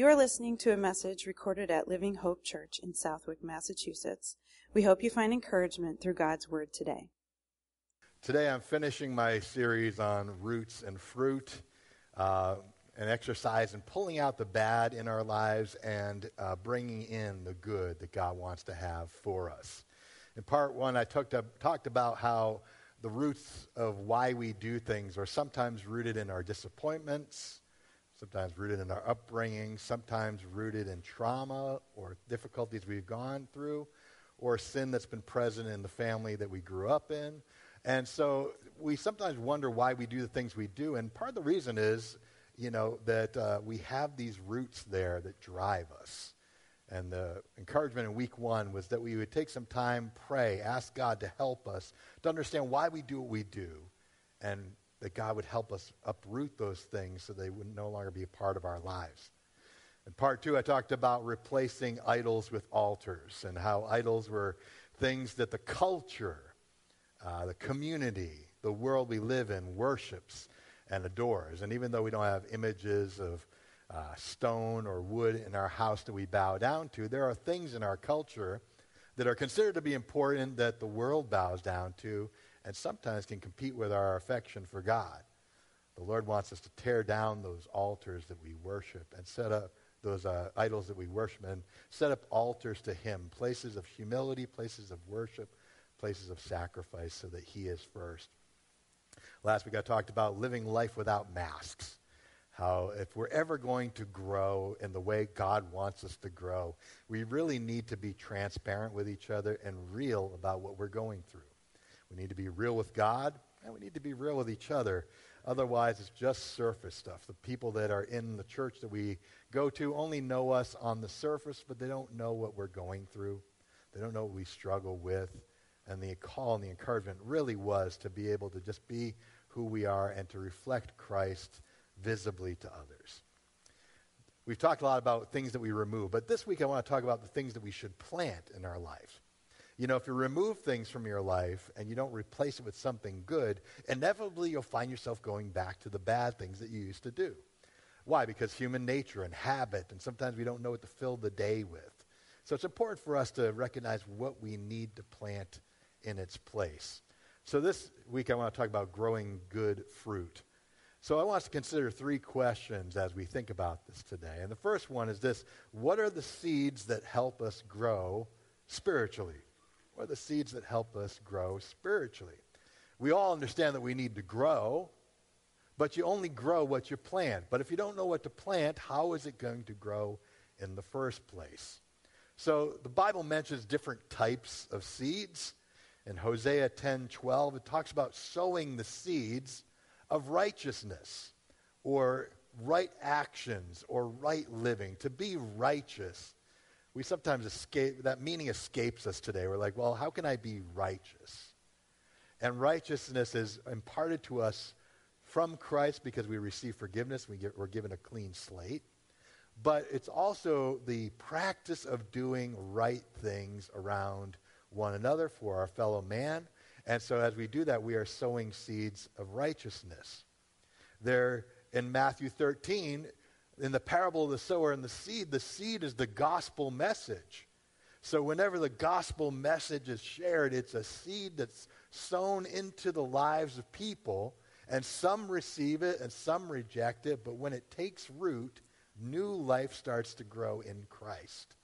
You are listening to a message recorded at Living Hope Church in Southwick, Massachusetts. We hope you find encouragement through God's Word today. Today I'm finishing my series on roots and fruit, uh, and exercise, and pulling out the bad in our lives and uh, bringing in the good that God wants to have for us. In part one, I talked, talked about how the roots of why we do things are sometimes rooted in our disappointments, sometimes rooted in our upbringing, sometimes rooted in trauma or difficulties we've gone through, or sin that's been present in the family that we grew up in. And so we sometimes wonder why we do the things we do. And part of the reason is, you know, that uh, we have these roots there that drive us. And the encouragement in week one was that we would take some time, pray, ask God to help us to understand why we do what we do, and that God would help us uproot those things so they would no longer be a part of our lives. In part two, I talked about replacing idols with altars and how idols were things that the culture, uh, the community, the world we live in worships and adores. And even though we don't have images of uh, stone or wood in our house that we bow down to. There are things in our culture that are considered to be important that the world bows down to and sometimes can compete with our affection for God. The Lord wants us to tear down those altars that we worship and set up those uh, idols that we worship and set up altars to Him, places of humility, places of worship, places of sacrifice so that He is first. Last week I talked about living life without masks how if we're ever going to grow in the way God wants us to grow, we really need to be transparent with each other and real about what we're going through. We need to be real with God, and we need to be real with each other. Otherwise, it's just surface stuff. The people that are in the church that we go to only know us on the surface, but they don't know what we're going through. They don't know what we struggle with. And the call and the encouragement really was to be able to just be who we are and to reflect Christ visibly to others. We've talked a lot about things that we remove, but this week I want to talk about the things that we should plant in our life. You know, if you remove things from your life and you don't replace it with something good, inevitably you'll find yourself going back to the bad things that you used to do. Why? Because human nature and habit, and sometimes we don't know what to fill the day with. So it's important for us to recognize what we need to plant in its place. So this week I want to talk about growing good fruit. So I want us to consider three questions as we think about this today. And the first one is this What are the seeds that help us grow spiritually? Are the seeds that help us grow spiritually? We all understand that we need to grow, but you only grow what you plant. But if you don't know what to plant, how is it going to grow in the first place? So the Bible mentions different types of seeds. In Hosea 10:12, it talks about sowing the seeds of righteousness or right actions or right living, to be righteous. We sometimes escape, that meaning escapes us today. We're like, well, how can I be righteous? And righteousness is imparted to us from Christ because we receive forgiveness, we get, we're given a clean slate. But it's also the practice of doing right things around one another for our fellow man and so as we do that, we are sowing seeds of righteousness. There in Matthew 13, in the parable of the sower and the seed, the seed is the gospel message. So whenever the gospel message is shared, it's a seed that's sown into the lives of people, and some receive it and some reject it, but when it takes root, new life starts to grow in Christ.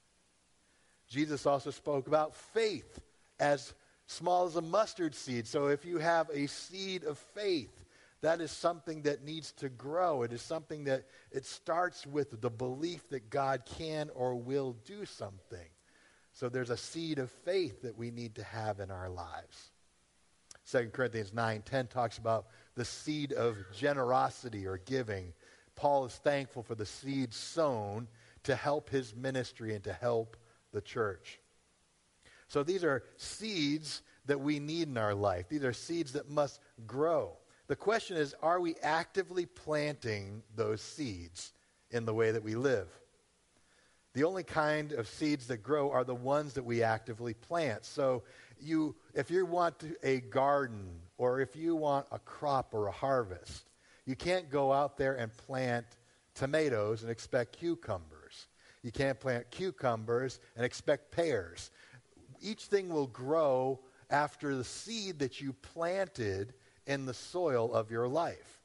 Jesus also spoke about faith as small as a mustard seed. So if you have a seed of faith, that is something that needs to grow. It is something that it starts with the belief that God can or will do something. So there's a seed of faith that we need to have in our lives. 2 Corinthians 9:10 talks about the seed of generosity or giving. Paul is thankful for the seed sown to help his ministry and to help the church. So these are seeds that we need in our life. These are seeds that must grow. The question is are we actively planting those seeds in the way that we live? The only kind of seeds that grow are the ones that we actively plant. So you if you want a garden or if you want a crop or a harvest, you can't go out there and plant tomatoes and expect cucumbers You can't plant cucumbers and expect pears. Each thing will grow after the seed that you planted in the soil of your life.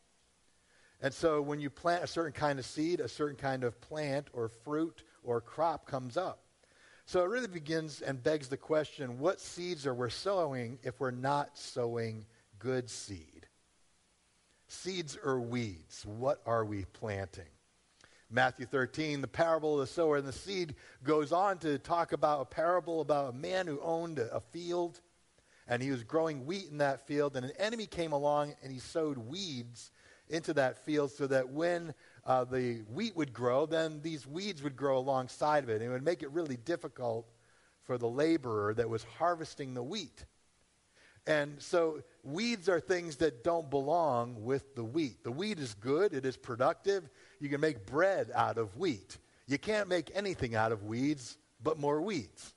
And so when you plant a certain kind of seed, a certain kind of plant or fruit or crop comes up. So it really begins and begs the question what seeds are we sowing if we're not sowing good seed? Seeds or weeds? What are we planting? Matthew 13, the parable of the sower and the seed goes on to talk about a parable about a man who owned a, field and he was growing wheat in that field, and an enemy came along and he sowed weeds into that field so that when uh, the wheat would grow, then these weeds would grow alongside of it. And it would make it really difficult for the laborer that was harvesting the wheat. And so weeds are things that don't belong with the wheat. The wheat is good, it is productive. You can make bread out of wheat. You can't make anything out of weeds but more weeds.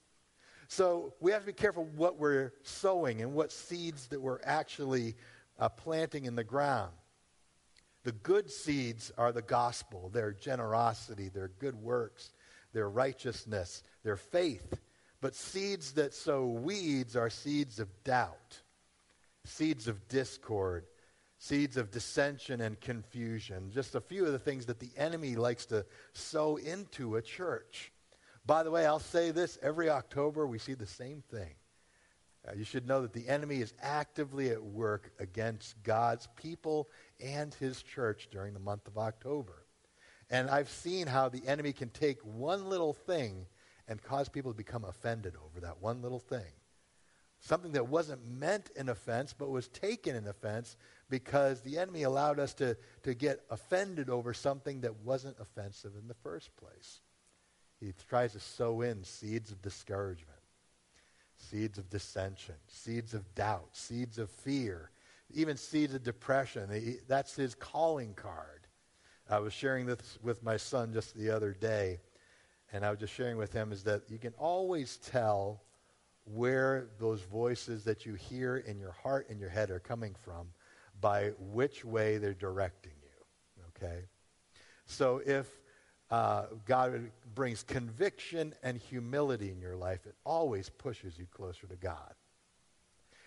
So we have to be careful what we're sowing and what seeds that we're actually uh, planting in the ground. The good seeds are the gospel, their generosity, their good works, their righteousness, their faith. But seeds that sow weeds are seeds of doubt, seeds of discord, seeds of dissension and confusion. Just a few of the things that the enemy likes to sow into a church. By the way, I'll say this every October we see the same thing. Uh, you should know that the enemy is actively at work against God's people and his church during the month of October. And I've seen how the enemy can take one little thing and cause people to become offended over that one little thing. Something that wasn't meant an offense, but was taken an offense because the enemy allowed us to, to get offended over something that wasn't offensive in the first place. He tries to sow in seeds of discouragement seeds of dissension, seeds of doubt, seeds of fear, even seeds of depression. That's his calling card. I was sharing this with my son just the other day, and I was just sharing with him is that you can always tell where those voices that you hear in your heart and your head are coming from by which way they're directing you. Okay? So if uh, God brings conviction and humility in your life, it always pushes you closer to God.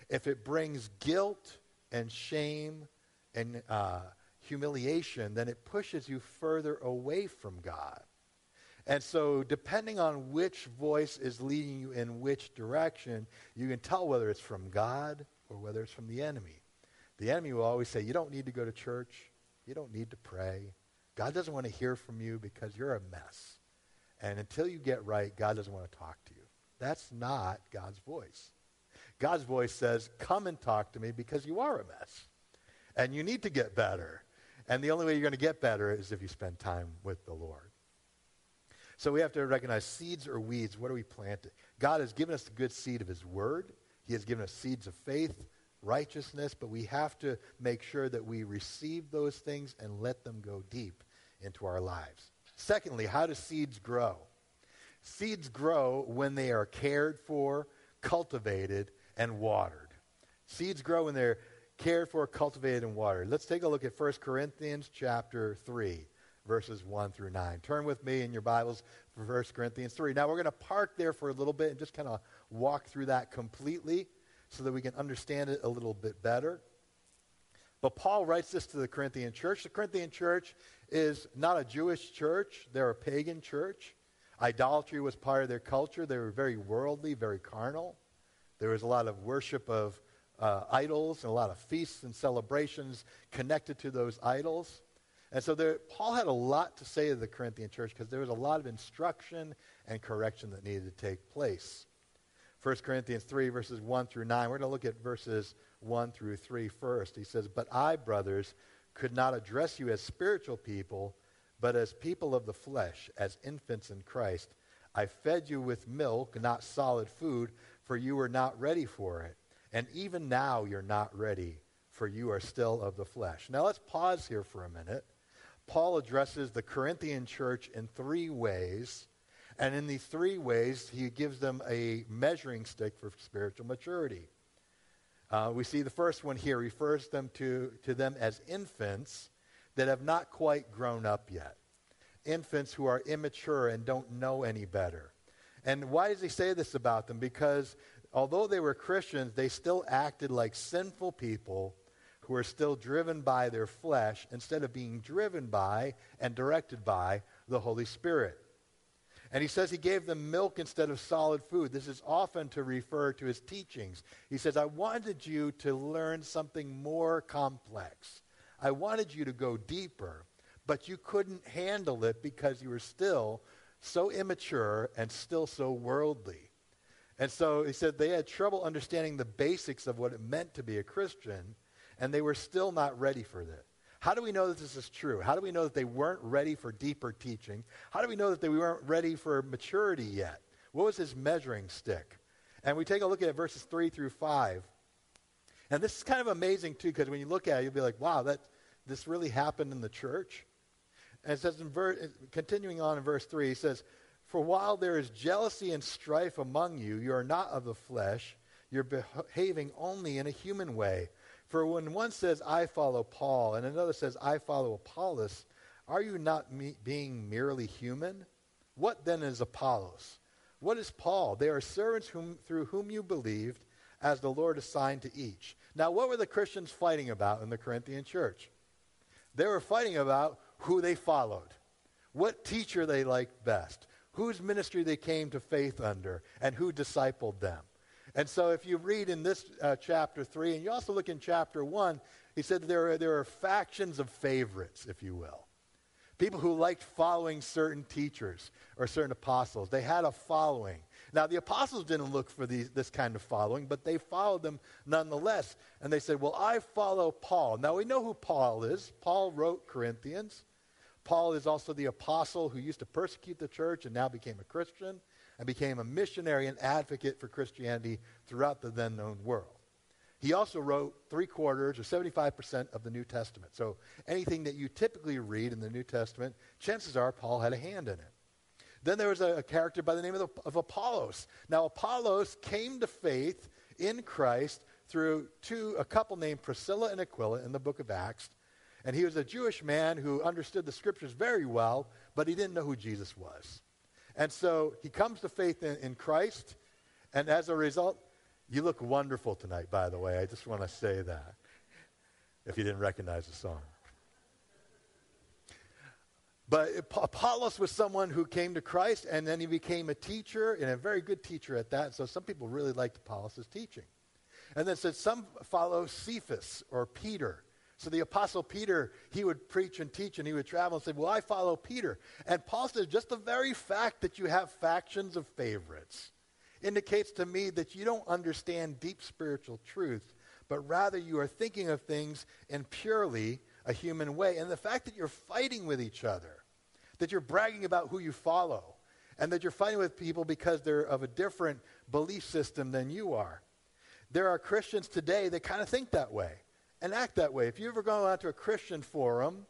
If it brings guilt and shame and uh, humiliation, then it pushes you further away from God. And so, depending on which voice is leading you in which direction, you can tell whether it's from God or whether it's from the enemy. The enemy will always say, You don't need to go to church. You don't need to pray. God doesn't want to hear from you because you're a mess. And until you get right, God doesn't want to talk to you. That's not God's voice. God's voice says, Come and talk to me because you are a mess. And you need to get better. And the only way you're going to get better is if you spend time with the Lord. So we have to recognize seeds or weeds. What are we planting? God has given us the good seed of His Word. He has given us seeds of faith, righteousness, but we have to make sure that we receive those things and let them go deep into our lives. Secondly, how do seeds grow? Seeds grow when they are cared for, cultivated, and watered. Seeds grow when they're cared for, cultivated, and watered. Let's take a look at 1 Corinthians chapter 3, verses 1 through 9. Turn with me in your Bibles for 1 Corinthians 3. Now, we're going to park there for a little bit and just kind of walk through that completely so that we can understand it a little bit better. But Paul writes this to the Corinthian church. The Corinthian church is not a Jewish church, they're a pagan church. Idolatry was part of their culture. They were very worldly, very carnal. There was a lot of worship of uh, idols and a lot of feasts and celebrations connected to those idols. And so there, Paul had a lot to say to the Corinthian church because there was a lot of instruction and correction that needed to take place. 1 Corinthians 3, verses 1 through 9. We're going to look at verses 1 through 3 first. He says, But I, brothers, could not address you as spiritual people, but as people of the flesh, as infants in Christ. I fed you with milk, not solid food, for you were not ready for it. And even now you're not ready, for you are still of the flesh. Now let's pause here for a minute. Paul addresses the Corinthian church in three ways. And in these three ways, he gives them a measuring stick for spiritual maturity. Uh, we see the first one here refers them to, to them as infants that have not quite grown up yet. infants who are immature and don't know any better. And why does he say this about them? Because although they were Christians, they still acted like sinful people who are still driven by their flesh instead of being driven by and directed by the Holy Spirit. And he says he gave them milk instead of solid food. This is often to refer to his teachings. He says, I wanted you to learn something more complex. I wanted you to go deeper, but you couldn't handle it because you were still so immature and still so worldly. And so he said they had trouble understanding the basics of what it meant to be a Christian, and they were still not ready for that. How do we know that this is true? How do we know that they weren't ready for deeper teaching? How do we know that they weren't ready for maturity yet? What was his measuring stick? And we take a look at verses 3 through 5. And this is kind of amazing, too, because when you look at it, you'll be like, wow, that, this really happened in the church? And it says, in ver- continuing on in verse 3, he says, For while there is jealousy and strife among you, you are not of the flesh, you're behaving only in a human way. For when one says, I follow Paul, and another says, I follow Apollos, are you not me- being merely human? What then is Apollos? What is Paul? They are servants whom, through whom you believed, as the Lord assigned to each. Now, what were the Christians fighting about in the Corinthian church? They were fighting about who they followed, what teacher they liked best, whose ministry they came to faith under, and who discipled them. And so if you read in this uh, chapter 3, and you also look in chapter 1, he said there are, there are factions of favorites, if you will. People who liked following certain teachers or certain apostles. They had a following. Now, the apostles didn't look for these, this kind of following, but they followed them nonetheless. And they said, Well, I follow Paul. Now, we know who Paul is. Paul wrote Corinthians. Paul is also the apostle who used to persecute the church and now became a Christian and became a missionary and advocate for Christianity throughout the then known world. He also wrote three quarters or 75% of the New Testament. So anything that you typically read in the New Testament, chances are Paul had a hand in it. Then there was a, a character by the name of, the, of Apollos. Now, Apollos came to faith in Christ through two, a couple named Priscilla and Aquila in the book of Acts. And he was a Jewish man who understood the scriptures very well, but he didn't know who Jesus was. And so he comes to faith in, in Christ, and as a result, you look wonderful tonight, by the way. I just want to say that if you didn't recognize the song. But Apollos was someone who came to Christ, and then he became a teacher, and a very good teacher at that. So some people really liked Apollos' teaching. And then said some follow Cephas or Peter. So the Apostle Peter, he would preach and teach and he would travel and say, Well, I follow Peter. And Paul says, Just the very fact that you have factions of favorites indicates to me that you don't understand deep spiritual truth, but rather you are thinking of things in purely a human way. And the fact that you're fighting with each other, that you're bragging about who you follow, and that you're fighting with people because they're of a different belief system than you are. There are Christians today that kind of think that way and act that way. If you ever go out to a Christian forum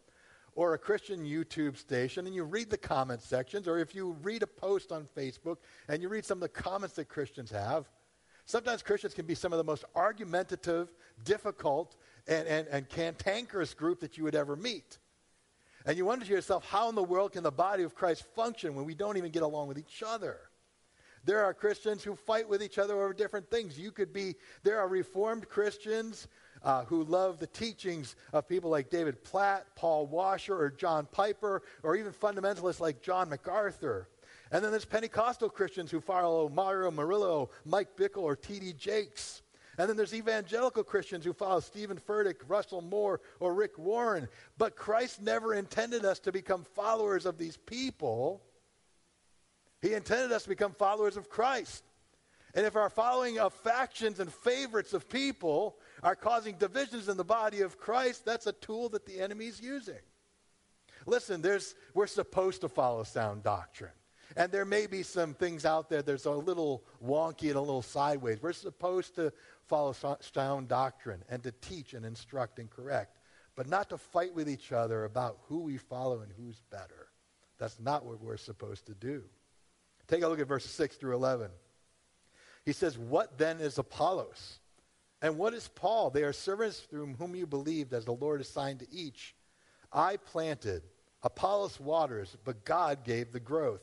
or a Christian YouTube station and you read the comment sections, or if you read a post on Facebook and you read some of the comments that Christians have, sometimes Christians can be some of the most argumentative, difficult, and, and, and cantankerous group that you would ever meet. And you wonder to yourself, how in the world can the body of Christ function when we don't even get along with each other? There are Christians who fight with each other over different things. You could be, there are Reformed Christians uh, who love the teachings of people like David Platt, Paul Washer, or John Piper, or even fundamentalists like John MacArthur. And then there's Pentecostal Christians who follow Mario Murillo, Mike Bickle, or T.D. Jakes. And then there's evangelical Christians who follow Steven Furtick, Russell Moore, or Rick Warren. But Christ never intended us to become followers of these people. He intended us to become followers of Christ. And if our following of factions and favorites of people are causing divisions in the body of Christ, that's a tool that the enemy is using. Listen, there's, we're supposed to follow sound doctrine. And there may be some things out there that's a little wonky and a little sideways. We're supposed to follow sound doctrine and to teach and instruct and correct, but not to fight with each other about who we follow and who's better. That's not what we're supposed to do. Take a look at verses 6 through 11. He says, What then is Apollos? And what is Paul? They are servants through whom you believed, as the Lord assigned to each. I planted, Apollos waters, but God gave the growth.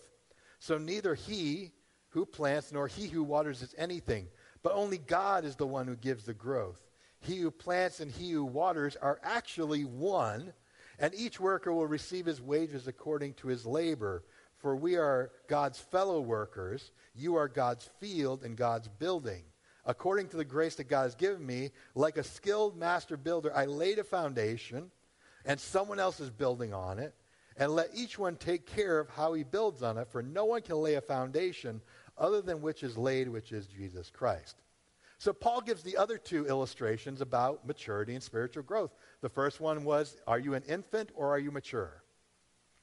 So neither he who plants nor he who waters is anything, but only God is the one who gives the growth. He who plants and he who waters are actually one, and each worker will receive his wages according to his labor. For we are God's fellow workers. You are God's field and God's building. According to the grace that God has given me, like a skilled master builder, I laid a foundation, and someone else is building on it. And let each one take care of how he builds on it, for no one can lay a foundation other than which is laid, which is Jesus Christ. So Paul gives the other two illustrations about maturity and spiritual growth. The first one was, are you an infant or are you mature?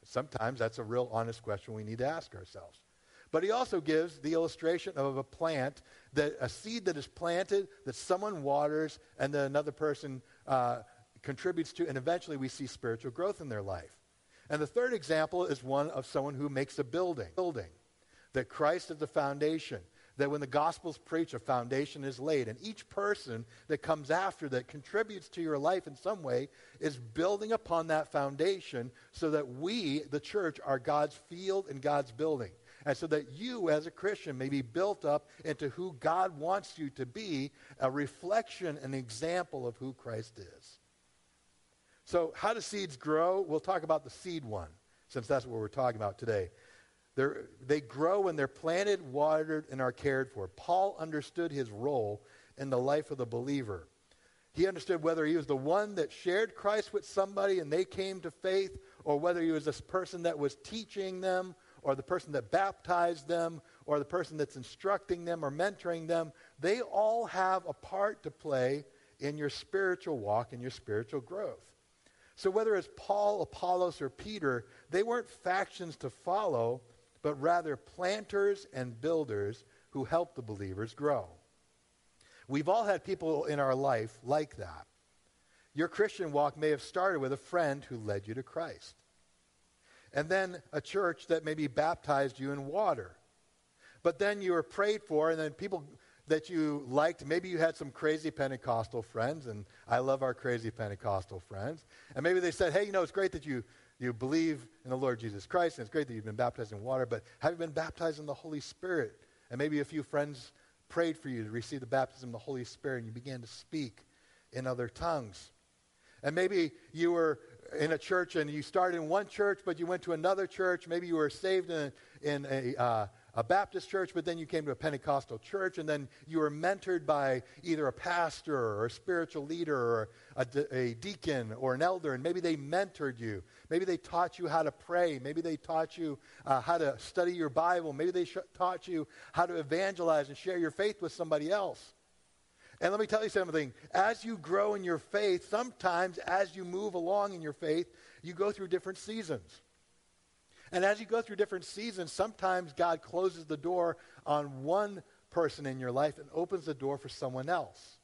Sometimes that's a real honest question we need to ask ourselves. But he also gives the illustration of a plant, that a seed that is planted, that someone waters, and then another person uh, contributes to, and eventually we see spiritual growth in their life. And the third example is one of someone who makes a building. building that Christ is the foundation, that when the gospel's preached, a foundation is laid. And each person that comes after that contributes to your life in some way is building upon that foundation so that we, the church, are God's field and God's building. And so that you, as a Christian, may be built up into who God wants you to be, a reflection, an example of who Christ is. So, how do seeds grow? We'll talk about the seed one, since that's what we're talking about today. They're, they grow when they're planted, watered, and are cared for. Paul understood his role in the life of the believer. He understood whether he was the one that shared Christ with somebody and they came to faith, or whether he was this person that was teaching them, or the person that baptized them, or the person that's instructing them or mentoring them. They all have a part to play in your spiritual walk and your spiritual growth. So whether it's Paul, Apollos, or Peter, they weren't factions to follow but rather planters and builders who help the believers grow. We've all had people in our life like that. Your Christian walk may have started with a friend who led you to Christ. And then a church that maybe baptized you in water. But then you were prayed for, and then people that you liked, maybe you had some crazy Pentecostal friends, and I love our crazy Pentecostal friends. And maybe they said, hey, you know, it's great that you you believe in the Lord Jesus Christ, and it's great that you've been baptized in water, but have you been baptized in the Holy Spirit? And maybe a few friends prayed for you to receive the baptism of the Holy Spirit, and you began to speak in other tongues. And maybe you were in a church and you started in one church, but you went to another church. Maybe you were saved in a, in a uh, a Baptist church, but then you came to a Pentecostal church, and then you were mentored by either a pastor or a spiritual leader or a, a deacon or an elder, and maybe they mentored you. Maybe they taught you how to pray. Maybe they taught you uh, how to study your Bible. Maybe they sh- taught you how to evangelize and share your faith with somebody else. And let me tell you something. As you grow in your faith, sometimes as you move along in your faith, you go through different seasons. And as you go through different seasons, sometimes God closes the door on one person in your life and opens the door for someone else.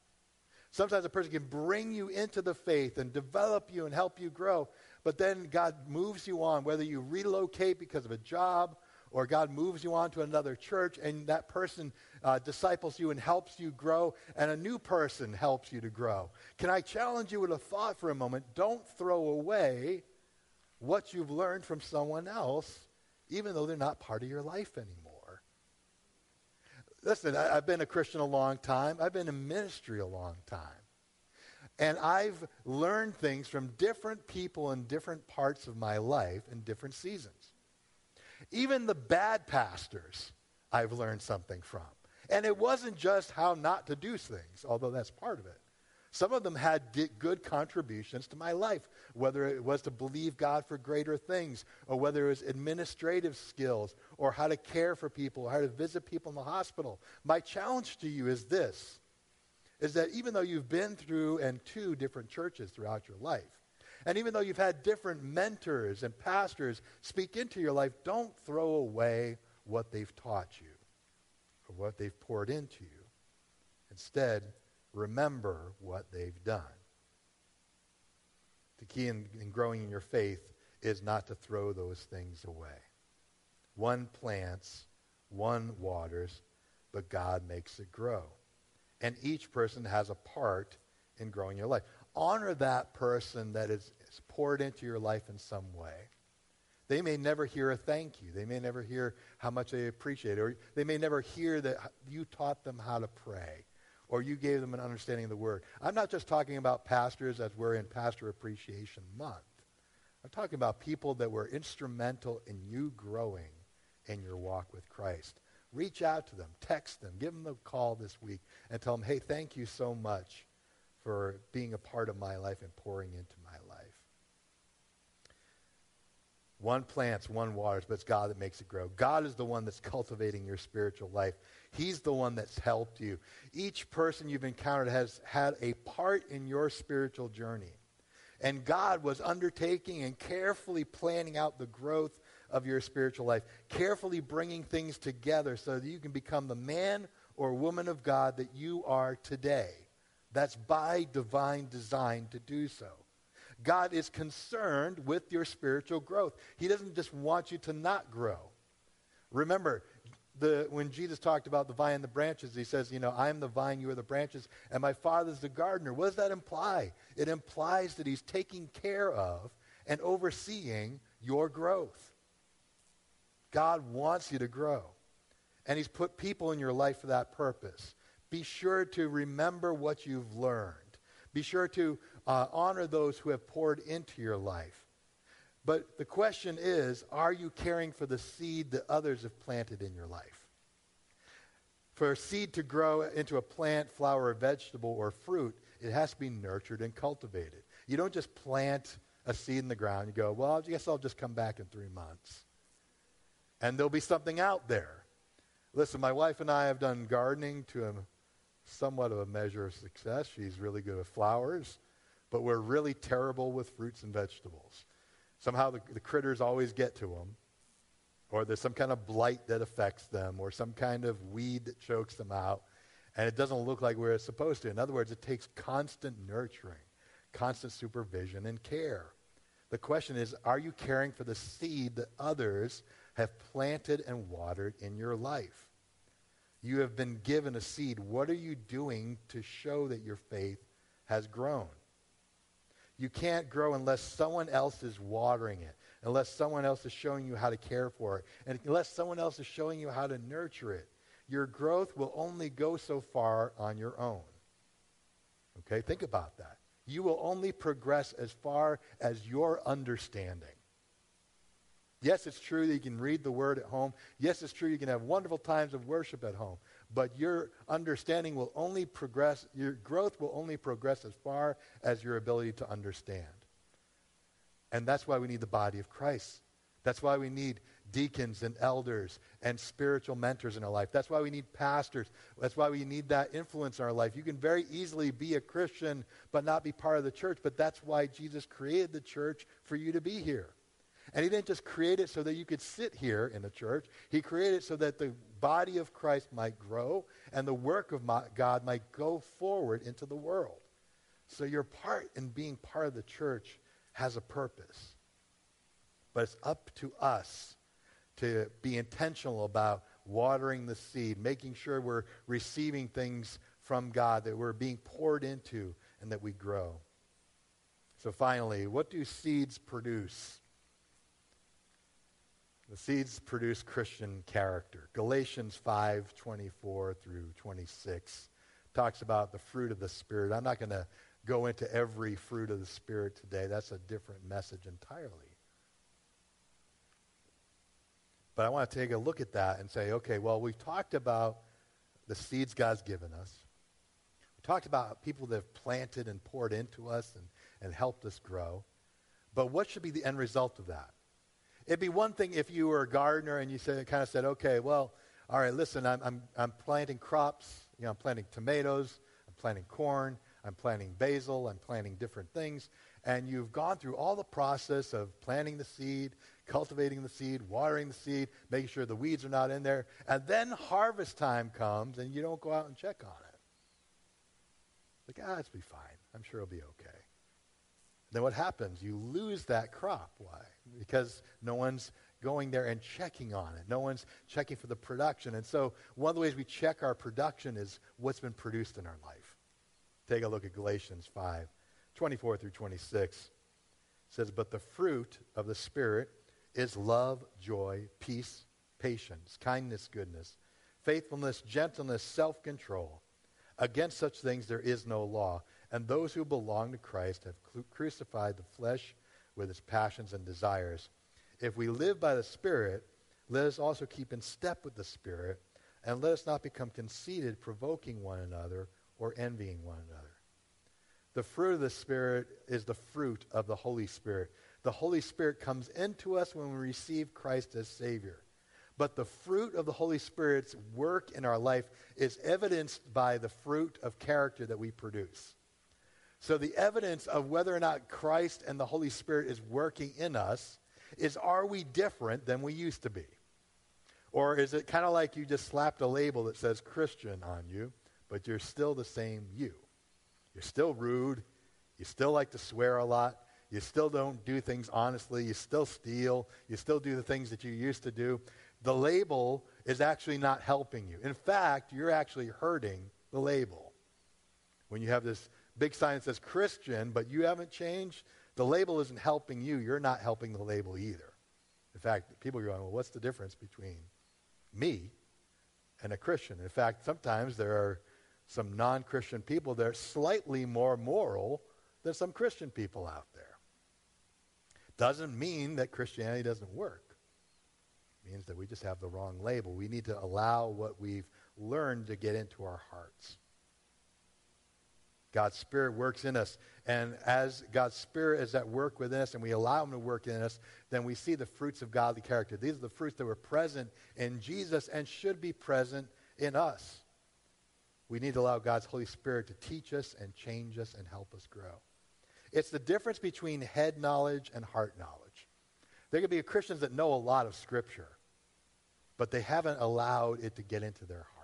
Sometimes a person can bring you into the faith and develop you and help you grow, but then God moves you on, whether you relocate because of a job or God moves you on to another church and that person uh, disciples you and helps you grow, and a new person helps you to grow. Can I challenge you with a thought for a moment? Don't throw away what you've learned from someone else, even though they're not part of your life anymore. Listen, I, have been a Christian a long time. I've been in ministry a long time. And I've learned things from different people in different parts of my life in different seasons. Even the bad pastors, I've learned something from. And it wasn't just how not to do things, although that's part of it. Some of them had good contributions to my life, whether it was to believe God for greater things, or whether it was administrative skills, or how to care for people, or how to visit people in the hospital. My challenge to you is this, is that even though you've been through and to different churches throughout your life, and even though you've had different mentors and pastors speak into your life, don't throw away what they've taught you or what they've poured into you. Instead, remember what they've done. The key in, in, growing in your faith is not to throw those things away. One plants, one waters, but God makes it grow. And each person has a part in growing your life. Honor that person that is, poured into your life in some way. They may never hear a thank you. They may never hear how much they appreciate it. Or they may never hear that you taught them how to pray or you gave them an understanding of the word. I'm not just talking about pastors as we're in Pastor Appreciation Month. I'm talking about people that were instrumental in you growing in your walk with Christ. Reach out to them, text them, give them a call this week, and tell them, hey, thank you so much for being a part of my life and pouring into my life. One plants, one waters, but it's God that makes it grow. God is the one that's cultivating your spiritual life. He's the one that's helped you. Each person you've encountered has had a part in your spiritual journey. And God was undertaking and carefully planning out the growth of your spiritual life, carefully bringing things together so that you can become the man or woman of God that you are today. That's by divine design to do so. God is concerned with your spiritual growth. He doesn't just want you to not grow. Remember, the, when Jesus talked about the vine and the branches, he says, you know, I am the vine, you are the branches, and my Father's the gardener. What does that imply? It implies that he's taking care of and overseeing your growth. God wants you to grow. And he's put people in your life for that purpose. Be sure to remember what you've learned. Be sure to uh, honor those who have poured into your life. But the question is are you caring for the seed that others have planted in your life? For a seed to grow into a plant, flower, vegetable, or fruit, it has to be nurtured and cultivated. You don't just plant a seed in the ground. You go, well, I guess I'll just come back in three months. And there'll be something out there. Listen, my wife and I have done gardening to a somewhat of a measure of success. She's really good with flowers but we're really terrible with fruits and vegetables. Somehow the, the critters always get to them, or there's some kind of blight that affects them, or some kind of weed that chokes them out, and it doesn't look like we're supposed to. In other words, it takes constant nurturing, constant supervision, and care. The question is are you caring for the seed that others have planted and watered in your life? You have been given a seed. What are you doing to show that your faith has grown? You can't grow unless someone else is watering it, unless someone else is showing you how to care for it, and unless someone else is showing you how to nurture it. Your growth will only go so far on your own. Okay, think about that. You will only progress as far as your understanding. Yes, it's true that you can read the word at home. Yes, it's true you can have wonderful times of worship at home but your understanding will only progress, your growth will only progress as far as your ability to understand. And that's why we need the body of Christ. That's why we need deacons and elders and spiritual mentors in our life. That's why we need pastors. That's why we need that influence in our life. You can very easily be a Christian but not be part of the church, but that's why Jesus created the church for you to be here. And he didn't just create it so that you could sit here in the church. He created it so that the body of Christ might grow and the work of God might go forward into the world. So your part in being part of the church has a purpose. But it's up to us to be intentional about watering the seed, making sure we're receiving things from God that we're being poured into and that we grow. So finally, what do seeds produce? The seeds produce Christian character. Galatians 5 24 through 26 talks about the fruit of the Spirit. I'm not going to go into every fruit of the Spirit today, that's a different message entirely. But I want to take a look at that and say, okay, well, we've talked about the seeds God's given us. We talked about people that have planted and poured into us and, and helped us grow. But what should be the end result of that? It'd be one thing if you were a gardener and you said, kind of said, okay, well, all right, listen, I'm, I'm, I'm planting crops. You know, I'm planting tomatoes. I'm planting corn. I'm planting basil. I'm planting different things. And you've gone through all the process of planting the seed, cultivating the seed, watering the seed, making sure the weeds are not in there. And then harvest time comes and you don't go out and check on it. Like, ah, it's be fine. I'm sure it'll be okay. Then what happens? You lose that crop. Why? because no one's going there and checking on it. No one's checking for the production. And so one of the ways we check our production is what's been produced in our life. Take a look at Galatians 5, 24 through 26. It says, But the fruit of the Spirit is love, joy, peace, patience, kindness, goodness, faithfulness, gentleness, self control. Against such things there is no law. And those who belong to Christ have crucified the flesh with its passions and desires. If we live by the Spirit, let us also keep in step with the Spirit, and let us not become conceited, provoking one another or envying one another. The fruit of the Spirit is the fruit of the Holy Spirit. The Holy Spirit comes into us when we receive Christ as Savior. But the fruit of the Holy Spirit's work in our life is evidenced by the fruit of character that we produce. So the evidence of whether or not Christ and the Holy Spirit is working in us is are we different than we used to be? Or is it kind of like you just slapped a label that says Christian on you, but you're still the same you? You're still rude. You still like to swear a lot. You still don't do things honestly. You still steal. You still do the things that you used to do. The label is actually not helping you. In fact, you're actually hurting the label. When you have this big sign says Christian, but you haven't changed, the label isn't helping you. You're not helping the label either. In fact, people are going, well, what's the difference between me and a Christian? In fact, sometimes there are some non Christian people that are slightly more moral than some Christian people out there. Doesn't mean that Christianity doesn't work. It means that we just have the wrong label. We need to allow what we've learned to get into our hearts. God's Spirit works in us. And as God's Spirit is at work within us and we allow Him to work in us, then we see the fruits of godly character. These are the fruits that were present in Jesus and should be present in us. We need to allow God's Holy Spirit to teach us and change us and help us grow. It's the difference between head knowledge and heart knowledge. There could be Christians that know a lot of Scripture, but they haven't allowed it to get into their heart.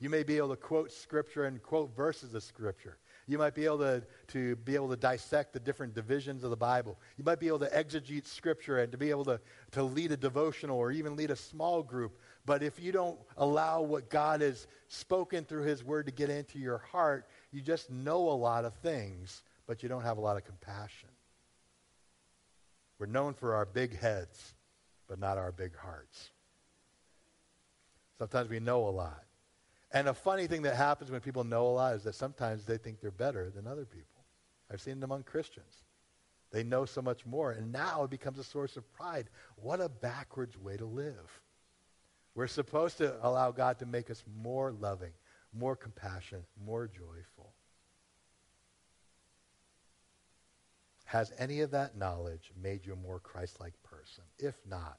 You may be able to quote Scripture and quote verses of Scripture. You might be able to, to be able to dissect the different divisions of the Bible. You might be able to exegete Scripture and to be able to, to lead a devotional or even lead a small group. But if you don't allow what God has spoken through His Word to get into your heart, you just know a lot of things, but you don't have a lot of compassion. We're known for our big heads, but not our big hearts. Sometimes we know a lot. And a funny thing that happens when people know a lot is that sometimes they think they're better than other people. I've seen it among Christians. They know so much more, and now it becomes a source of pride. What a backwards way to live. We're supposed to allow God to make us more loving, more compassionate, more joyful. Has any of that knowledge made you a more Christ-like person? If not,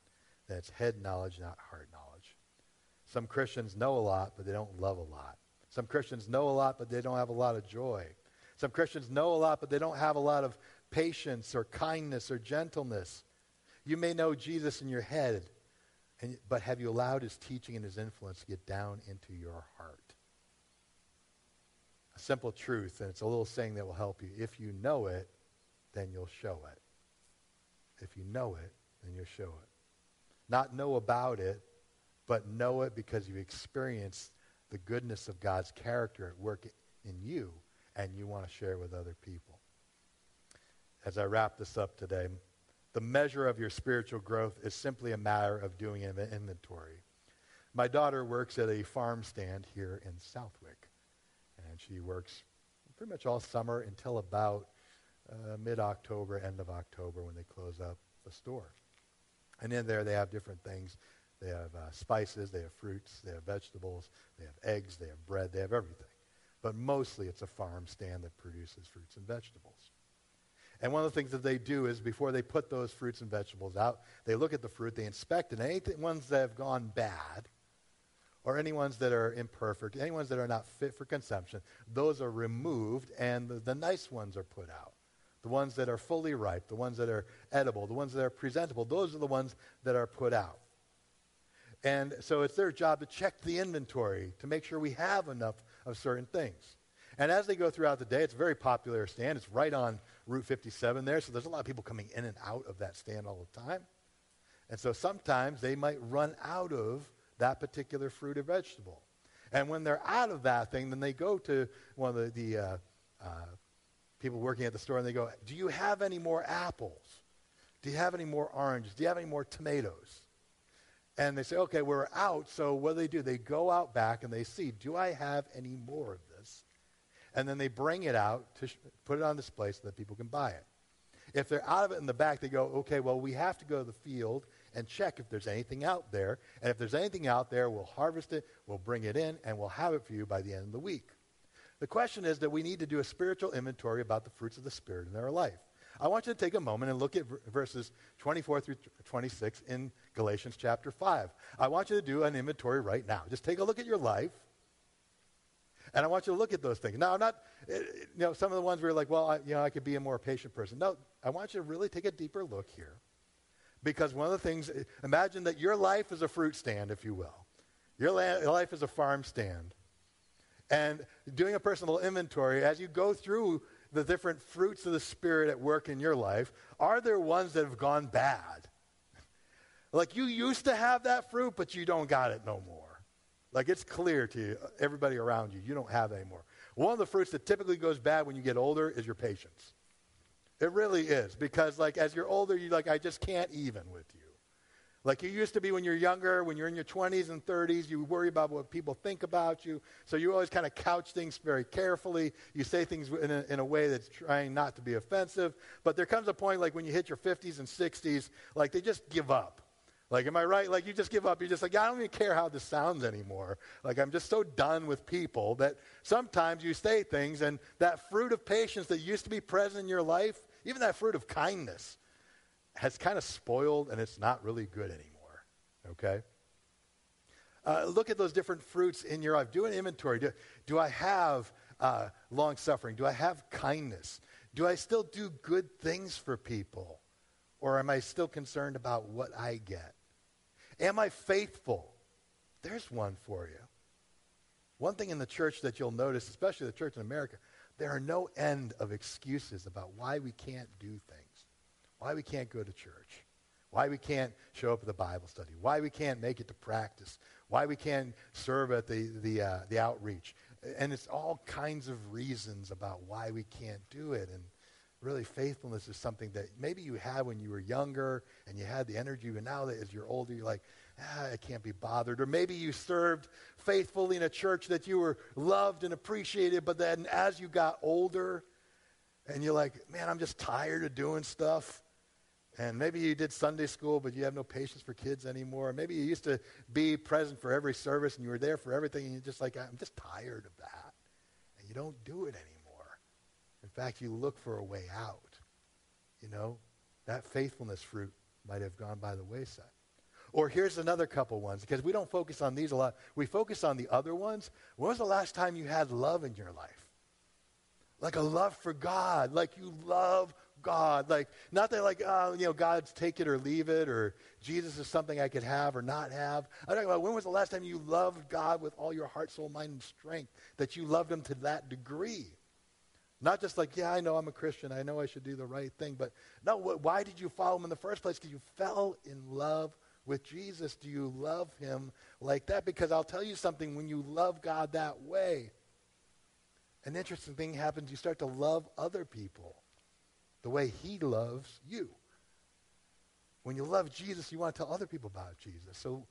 then it's head knowledge, not heart knowledge. Some Christians know a lot, but they don't love a lot. Some Christians know a lot, but they don't have a lot of joy. Some Christians know a lot, but they don't have a lot of patience or kindness or gentleness. You may know Jesus in your head, and, but have you allowed his teaching and his influence to get down into your heart? A simple truth, and it's a little saying that will help you. If you know it, then you'll show it. If you know it, then you'll show it. Not know about it, but know it because you've experienced the goodness of God's character at work in you, and you want to share it with other people. As I wrap this up today, the measure of your spiritual growth is simply a matter of doing an inventory. My daughter works at a farm stand here in Southwick, and she works pretty much all summer until about uh, mid-October, end of October when they close up the store. And in there they have different things. They have uh, spices, they have fruits, they have vegetables, they have eggs, they have bread, they have everything. But mostly it's a farm stand that produces fruits and vegetables. And one of the things that they do is before they put those fruits and vegetables out, they look at the fruit, they inspect it. And any ones that have gone bad, or any ones that are imperfect, any ones that are not fit for consumption, those are removed and the, the nice ones are put out. The ones that are fully ripe, the ones that are edible, the ones that are presentable, those are the ones that are put out. And so it's their job to check the inventory to make sure we have enough of certain things. And as they go throughout the day, it's a very popular stand. It's right on Route 57 there, so there's a lot of people coming in and out of that stand all the time. And so sometimes they might run out of that particular fruit or vegetable. And when they're out of that thing, then they go to one of the, the uh, uh, people working at the store and they go, Do you have any more apples? Do you have any more oranges? Do you have any more tomatoes? And they say, okay, we're out. So what do they do? They go out back and they see, do I have any more of this? And then they bring it out to sh- put it on display so that people can buy it. If they're out of it in the back, they go, okay, well, we have to go to the field and check if there's anything out there. And if there's anything out there, we'll harvest it, we'll bring it in, and we'll have it for you by the end of the week. The question is that we need to do a spiritual inventory about the fruits of the Spirit in our life. I want you to take a moment and look at verses 24 through 26 in Galatians chapter 5. I want you to do an inventory right now. Just take a look at your life. And I want you to look at those things. Now, I'm not, eh, you know, some of the ones where you're like, well, I, you know, I could be a more patient person. No, I want you to really take a deeper look here. Because one of the things, eh, imagine that your life is a fruit stand, if you will. Your, la- life is a farm stand. And doing a personal inventory, as you go through the different fruits of the Spirit at work in your life, are there ones that have gone bad? like you used to have that fruit, but you don't got it no more. Like it's clear to you, everybody around you, you don't have anymore. One of the fruits that typically goes bad when you get older is your patience. It really is because like as you're older, you like I just can't even with you. Like you used to be when you're younger, when you're in your 20s and 30s, you worry about what people think about you. So you always kind of couch things very carefully. You say things in a, in a way that's trying not to be offensive. But there comes a point, like when you hit your 50s and 60s, like they just give up. Like, am I right? Like, you just give up. You're just like, I don't even care how this sounds anymore. Like, I'm just so done with people that sometimes you say things, and that fruit of patience that used to be present in your life, even that fruit of kindness, has kind of spoiled and it's not really good anymore. Okay? Uh, look at those different fruits in your life. Do an inventory. Do, do I have uh, long suffering? Do I have kindness? Do I still do good things for people? Or am I still concerned about what I get? Am I faithful? There's one for you. One thing in the church that you'll notice, especially the church in America, there are no end of excuses about why we can't do things, why we can't go to church, why we can't show up at the Bible study, why we can't make it to practice, why we can't serve at the, the, uh, the outreach. And it's all kinds of reasons about why we can't do it. And really faithfulness is something that maybe you had when you were younger and you had the energy, but now that as you're older, you're like, ah, I can't be bothered. Or maybe you served faithfully in a church that you were loved and appreciated, but then as you got older, and you're like, man, I'm just tired of doing stuff. And maybe you did Sunday school, but you have no patience for kids anymore. Maybe you used to be present for every service and you were there for everything, and you're just like, I'm just tired of that. And you don't do it anymore. In fact, you look for a way out. You know, that faithfulness fruit might have gone by the wayside. Or here's another couple ones, because we don't focus on these a lot. We focus on the other ones. When was the last time you had love in your life? Like a love for God, like you love God. Like, not that, like, uh, you know, God's take it or leave it, or Jesus is something I could have or not have. I'm talking about when was the last time you loved God with all your heart, soul, mind, and strength, that you loved Him to that degree? Not just like, yeah, I know I'm a Christian. I know I should do the right thing. But no, why did you follow him in the first place? Because you fell in love with Jesus. Do you love him like that? Because I'll tell you something when you love God that way, an interesting thing happens. You start to love other people the way he loves you. When you love Jesus, you want to tell other people about Jesus. So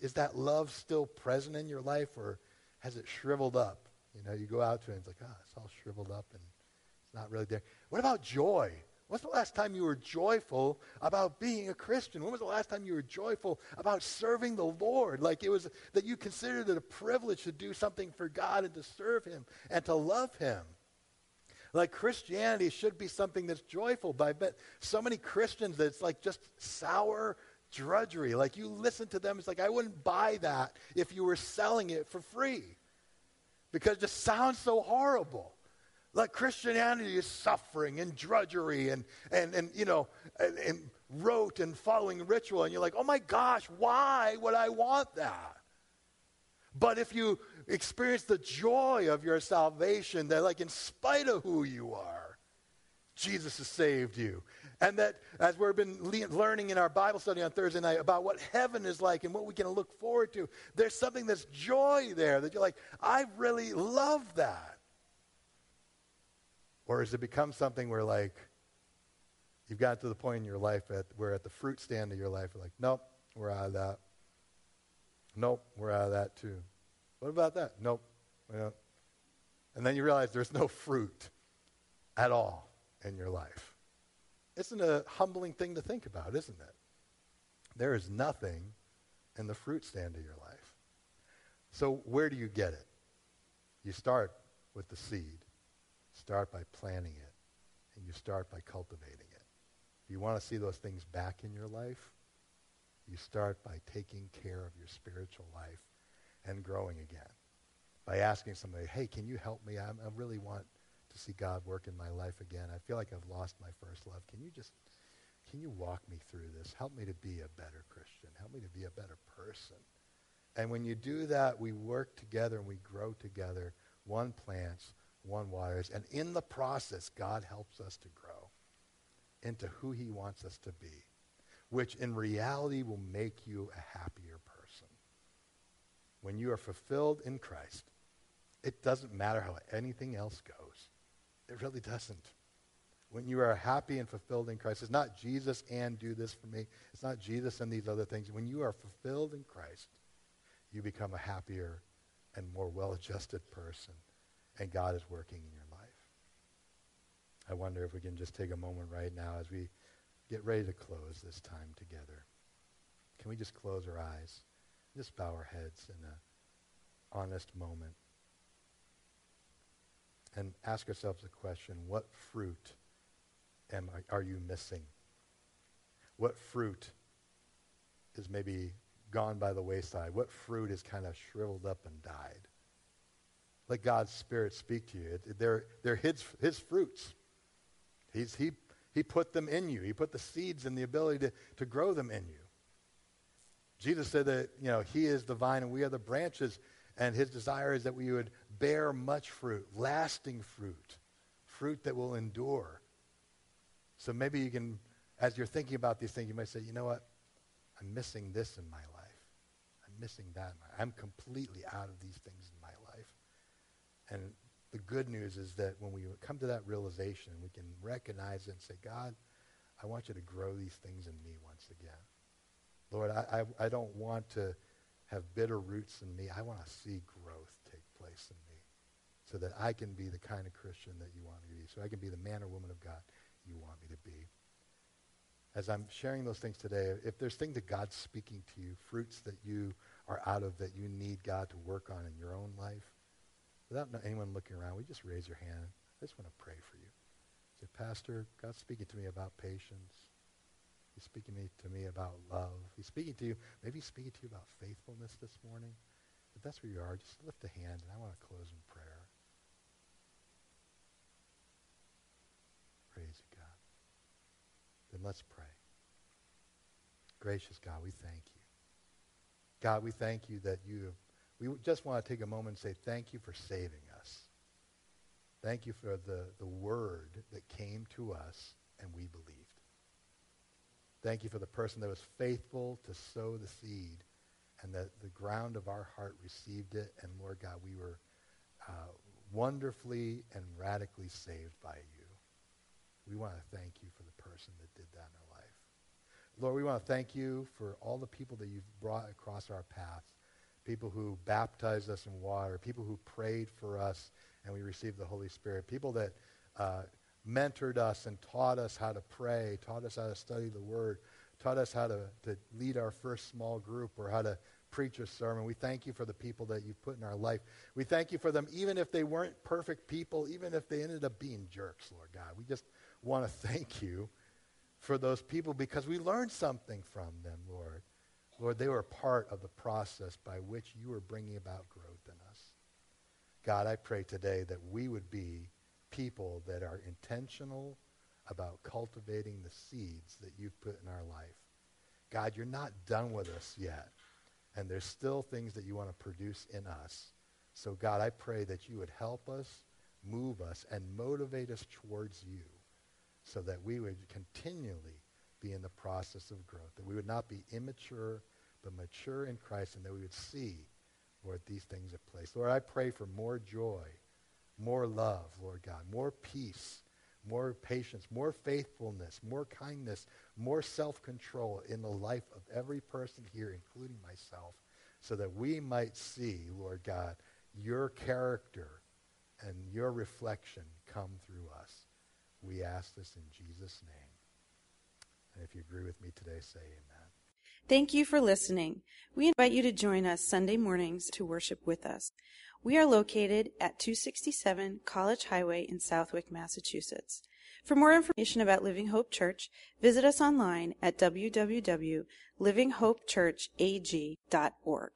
is that love still present in your life or has it shriveled up? You know, you go out to it and it's like, ah, oh, it's all shriveled up and it's not really there. What about joy? When's the last time you were joyful about being a Christian? When was the last time you were joyful about serving the Lord? Like it was that you considered it a privilege to do something for God and to serve Him and to love Him. Like Christianity should be something that's joyful, but I bet so many Christians that it's like just sour drudgery. Like you listen to them, it's like, I wouldn't buy that if you were selling it for free because it just sounds so horrible. Like Christianity is suffering and drudgery and, and, and you know, and, and rote and following ritual. And you're like, oh my gosh, why would I want that? But if you experience the joy of your salvation, that like in spite of who you are, Jesus has saved you. And that as we've been le- learning in our Bible study on Thursday night about what heaven is like and what we can look forward to, there's something that's joy there that you're like, I really love that. Or has it become something where, like, You've got to the point in your life at, where at the fruit stand of your life, you're like, nope, we're out of that. Nope, we're out of that too. What about that? Nope. Yeah. And then you realize there's no fruit at all in your life. Isn't a humbling thing to think about, isn't it? There is nothing in the fruit stand of your life. So where do you get it? You start with the seed. Start by planting it. And you start by cultivating it. If you want to see those things back in your life, you start by taking care of your spiritual life and growing again. By asking somebody, hey, can you help me? I'm, I really want to see God work in my life again. I feel like I've lost my first love. Can you just, can you walk me through this? Help me to be a better Christian. Help me to be a better person. And when you do that, we work together and we grow together. One plants, one waters. And in the process, God helps us to grow into who he wants us to be, which in reality will make you a happier person. When you are fulfilled in Christ, it doesn't matter how anything else goes. It really doesn't. When you are happy and fulfilled in Christ, it's not Jesus and do this for me. It's not Jesus and these other things. When you are fulfilled in Christ, you become a happier and more well-adjusted person, and God is working in your life. I wonder if we can just take a moment right now as we get ready to close this time together. Can we just close our eyes, just bow our heads in an honest moment? and ask ourselves the question what fruit am I, are you missing? What fruit is maybe gone by the wayside? What fruit is kind of shriveled up and died? Let God's Spirit speak to you. It, they're they're his, his fruits. He's, he, he put them in you. He put the seeds and the ability to, to grow them in you. Jesus said that, you know, he is the vine and we are the branches. And his desire is that we would bear much fruit, lasting fruit, fruit that will endure. So maybe you can, as you're thinking about these things, you might say, you know what? I'm missing this in my life. I'm missing that. I'm completely out of these things in my life. And the good news is that when we come to that realization, we can recognize it and say, God, I want you to grow these things in me once again. Lord, I, I, I don't want to have bitter roots in me. I want to see growth take place in me so that I can be the kind of Christian that you want me to be, so I can be the man or woman of God you want me to be. As I'm sharing those things today, if there's things that God's speaking to you, fruits that you are out of that you need God to work on in your own life, without anyone looking around, we just raise your hand. I just want to pray for you. Say, Pastor, God's speaking to me about patience. He's speaking to me about love. He's speaking to you, maybe he's speaking to you about faithfulness this morning. If that's where you are, just lift a hand, and I want to close in prayer. Praise God. Then let's pray. Gracious God, we thank you. God, we thank you that you have, we just want to take a moment and say thank you for saving us. Thank you for the, the word that came to us and we believed. Thank you for the person that was faithful to sow the seed and that the ground of our heart received it. And Lord God, we were uh, wonderfully and radically saved by you. We want to thank you for the person that did that in our life. Lord, we want to thank you for all the people that you've brought across our paths, people who baptized us in water, people who prayed for us and we received the Holy Spirit, people that uh, mentored us and taught us how to pray, taught us how to study the Word, taught us how to, to lead our first small group or how to preach a sermon. We thank you for the people that you've put in our life. We thank you for them, even if they weren't perfect people, even if they ended up being jerks, Lord God. We just want to thank you for those people because we learned something from them, Lord. Lord, they were part of the process by which you were bringing about growth in us. God, I pray today that we would be people that are intentional about cultivating the seeds that you've put in our life. God, you're not done with us yet. And there's still things that you want to produce in us. So, God, I pray that you would help us, move us, and motivate us towards you so that we would continually be in the process of growth, that we would not be immature, but mature in Christ, and that we would see, Lord, these things at place. Lord, I pray for more joy, more love, Lord God, more peace, more patience, more faithfulness, more kindness, more self control in the life of every person here, including myself, so that we might see, Lord God, your character and your reflection come through us. We ask this in Jesus' name. And if you agree with me today, say amen. Thank you for listening. We invite you to join us Sunday mornings to worship with us. We are located at 267 College Highway in Southwick, Massachusetts. For more information about Living Hope Church, visit us online at www.livinghopechurchag.org.